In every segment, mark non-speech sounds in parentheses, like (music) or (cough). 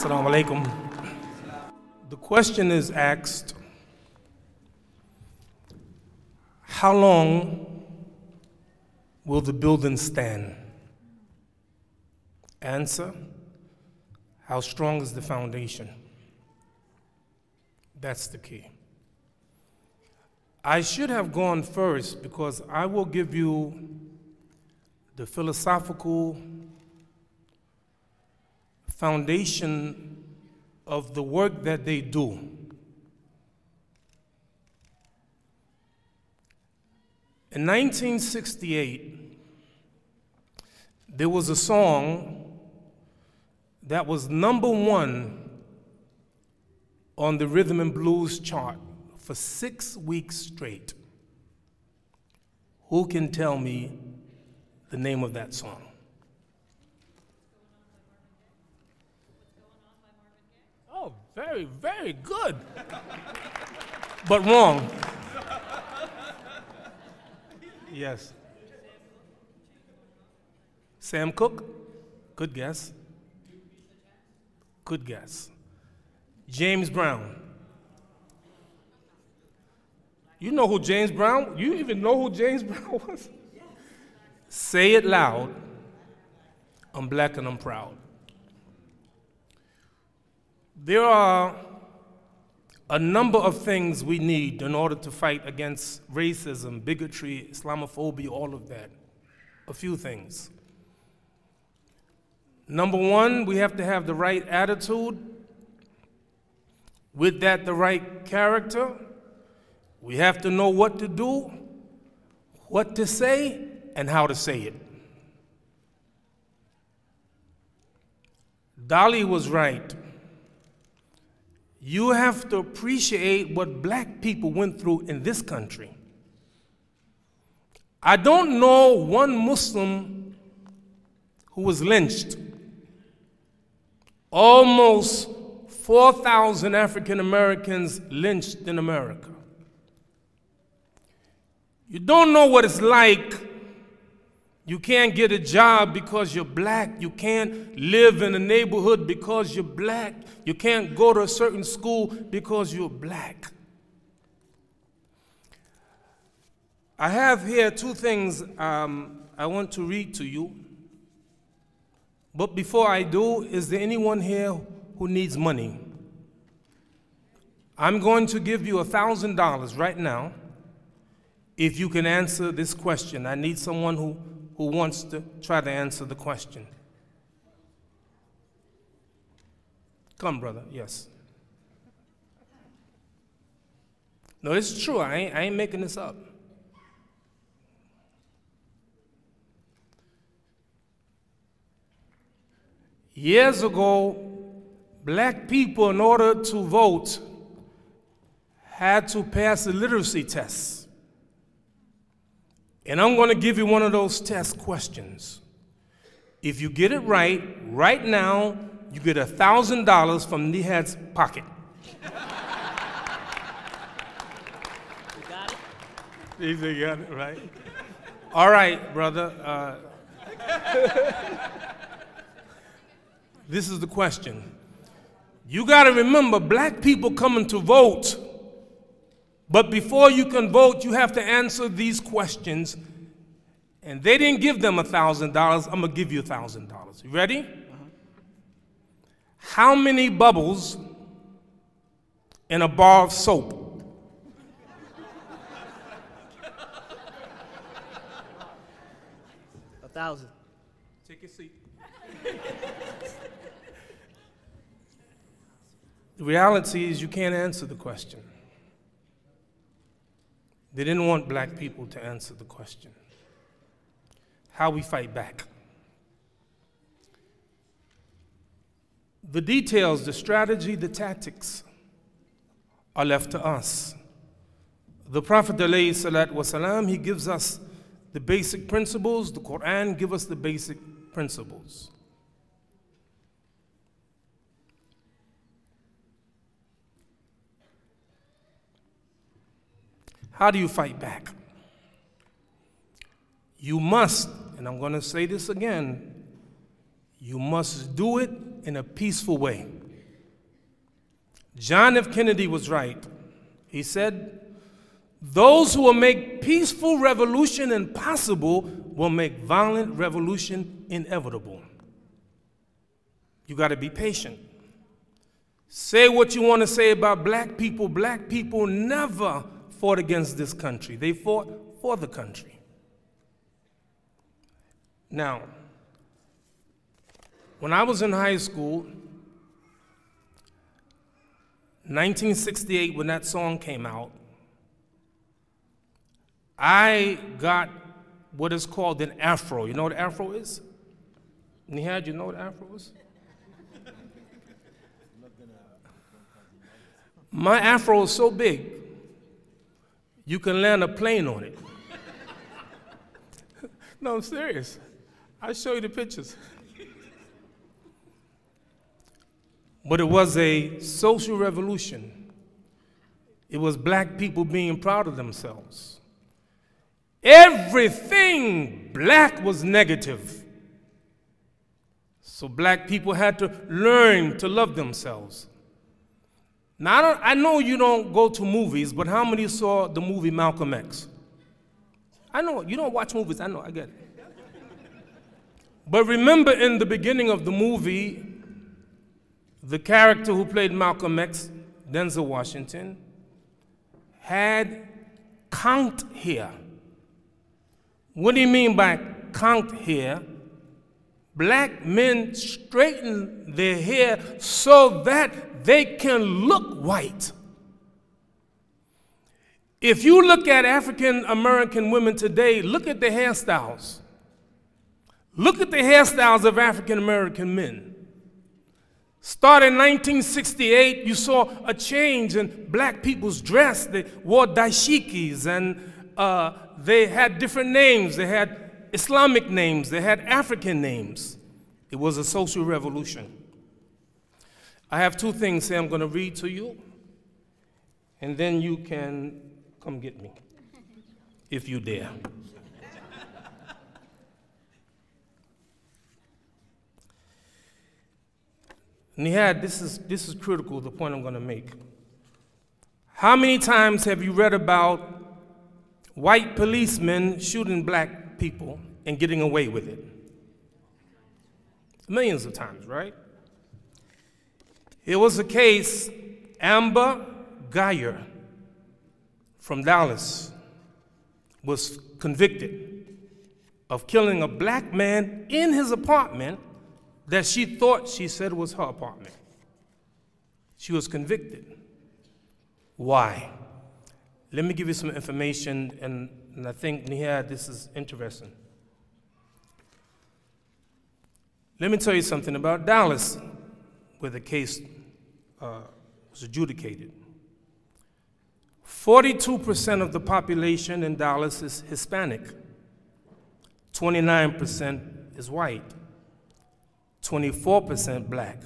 Assalamu alaikum. The question is asked How long will the building stand? Answer How strong is the foundation? That's the key. I should have gone first because I will give you the philosophical foundation of the work that they do. In 1968, there was a song that was number one on the rhythm and blues chart for six weeks straight. Who can tell me the name of that song? Very, very good. but wrong. Yes. Sam Cooke? Good guess. Good guess. James Brown. You know who James Brown? You even know who James (laughs) Brown was? Say it loud. I'm black and I'm proud. There are a number of things we need in order to fight against racism, bigotry, Islamophobia, all of that. A few things. Number one, we have to have the right attitude. With that, the right character. We have to know what to do, what to say, and how to say it. Dolly was right. You have to appreciate what black people went through in this country. I don't know one Muslim who was lynched. Almost 4,000 African Americans lynched in America. You don't know what it's like. You can't get a job because you're black. You can't live in a neighborhood because you're black. You can't go to a certain school because you're black. I have here two things um, I want to read to you. But before I do, is there anyone here who needs money? I'm going to give you $1,000 right now if you can answer this question. I need someone who, who wants to try to answer the question. Come, brother, yes. No, it's true. I ain't, I ain't making this up. Years ago, black people, in order to vote, had to pass a literacy test. And I'm going to give you one of those test questions. If you get it right, right now, you get $1,000 from Nihad's pocket. You got it? You got it right. All right, brother. Uh, this is the question. You got to remember, black people coming to vote but before you can vote, you have to answer these questions. And they didn't give them $1,000. I'm going to give you $1,000. You ready? Uh-huh. How many bubbles in a bar of soap? A thousand. Take your seat. (laughs) the reality is, you can't answer the question. They didn't want black people to answer the question. How we fight back. The details, the strategy, the tactics are left to us. The Prophet والسلام, he gives us the basic principles, the Quran gives us the basic principles. How do you fight back? You must, and I'm going to say this again, you must do it in a peaceful way. John F. Kennedy was right. He said, Those who will make peaceful revolution impossible will make violent revolution inevitable. You got to be patient. Say what you want to say about black people. Black people never fought against this country, they fought for the country. Now, when I was in high school, 1968, when that song came out, I got what is called an afro. You know what afro is? Nihad, you know what afro is? My afro is so big, you can land a plane on it. (laughs) no, I'm serious. I'll show you the pictures. But it was a social revolution. It was black people being proud of themselves. Everything black was negative. So black people had to learn to love themselves. Now, I, I, know you don't go to movies, but how many saw the movie Malcolm X? I know, you don't watch movies, I know, I get it. But remember in the beginning of the movie, the character who played Malcolm X, Denzel Washington, had conked hair. What do you mean by conked hair? Black men straighten their hair so that they can look white. If you look at African American women today, look at the hairstyles. Look at the hairstyles of African American men. Starting in 1968, you saw a change in black people's dress. They wore dashikis and uh, they had different names. They had Islamic names, they had African names. It was a social revolution. I have two things here I'm going to read to you, and then you can come get me if you dare. Nihad, this is, this is critical, the point I'm going to make. How many times have you read about white policemen shooting black people and getting away with it? Millions of times, right? It was a case, Amber Guyger from Dallas was convicted of killing a black man in his apartment that she thought she said was her apartment. She was convicted. Why? Let me give you some information, and, and I think, Nihad, this is interesting. Let me tell you something about Dallas, where the case uh, was adjudicated. 42% of the population in Dallas is Hispanic, 29% is white. 24% black.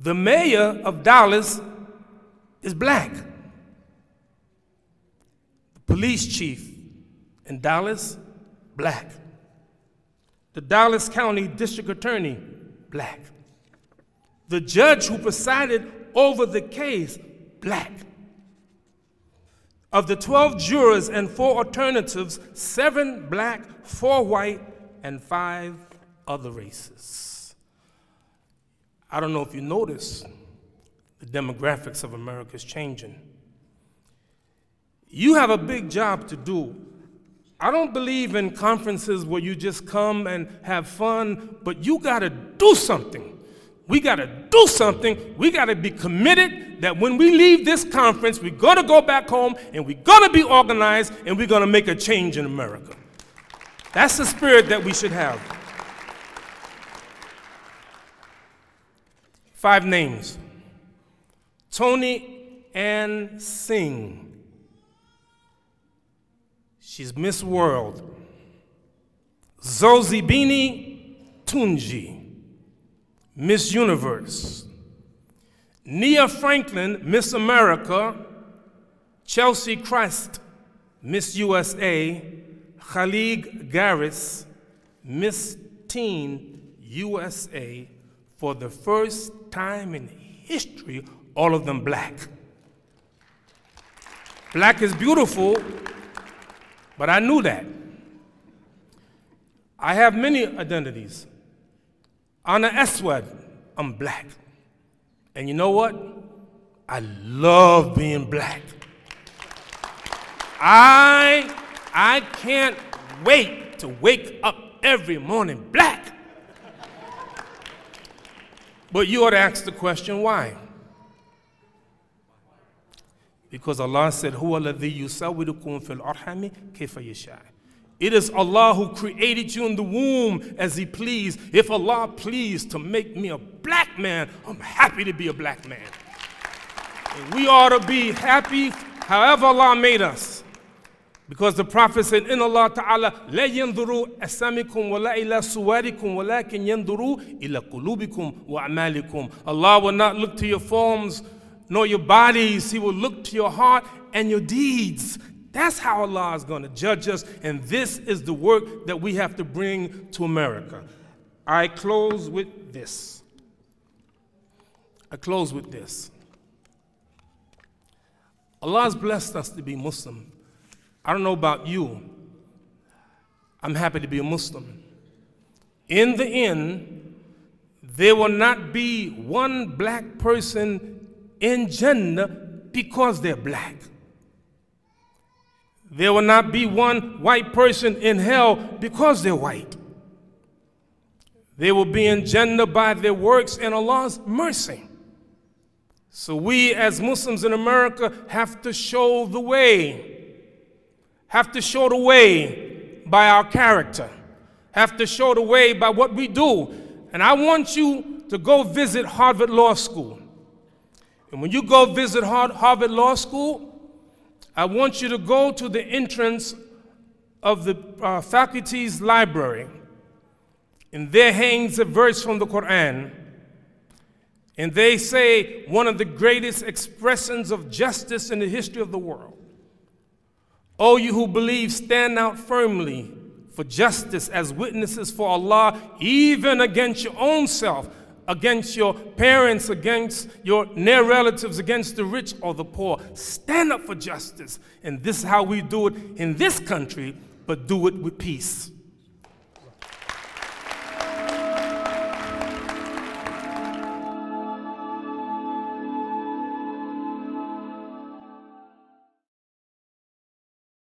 The mayor of Dallas is black. Police chief in Dallas, black. The Dallas County District Attorney, black. The judge who presided over the case, black. Of the 12 jurors and four alternatives, seven black, four white, and five other races. I don't know if you notice, the demographics of America is changing. You have a big job to do. I don't believe in conferences where you just come and have fun, but you got to do something. We got to do something. We got to be committed that when we leave this conference, we're going to go back home and we're going to be organized and we're going to make a change in America. That's the spirit that we should have. Five names Tony Ann Singh. She's Miss World. Zozibini Tunzi, Miss Universe. Nia Franklin, Miss America. Cheslie Kryst, Miss USA. Kaliegh Garris, Miss Teen USA for the first time in history, all of them black. Black is beautiful, but I knew that. I have many identities. Ana Aswad, I'm black. And you know what? I love being black. I, I can't wait to wake up every morning black. But you ought to ask the question why? Because Allah said, هو الذي يساوركم في الأرحام كيف يشاء. It is Allah who created you in the womb as He pleased. If Allah pleased to make me a black man, I'm happy to be a black man. And we ought to be happy however Allah made us. Because the Prophet said, In Allah Ta'ala, لا ينظروا أسامكم ولا إلى صوركم ولكن ينظروا إلى قلوبكم وأعمالكم. Allah will not look to your forms nor your bodies. He will look to your heart and your deeds. That's how Allah is going to judge us, and this is the work that we have to bring to America. I close with this. I close with this. Allah has blessed us to be Muslim. I don't know about you. I'm happy to be a Muslim. In the end, there will not be one black person in Jannah because they're black. There will not be one white person in hell because they're white. They will be in Jannah by their works and Allah's mercy. So we as Muslims in America have to show the way, have to show the way by our character, have to show the way by what we do. And I want you to go visit Harvard Law School. And when you go visit Harvard Law School, I want you to go to the entrance of the uh, faculty's library, and there hangs a verse from the Quran. And they say one of the greatest expressions of justice in the history of the world. O you who believe, stand out firmly for justice as witnesses for Allah, even against your own self against your parents, against your near relatives, against the rich or the poor. Stand up for justice. And this is how we do it in this country, but do it with peace.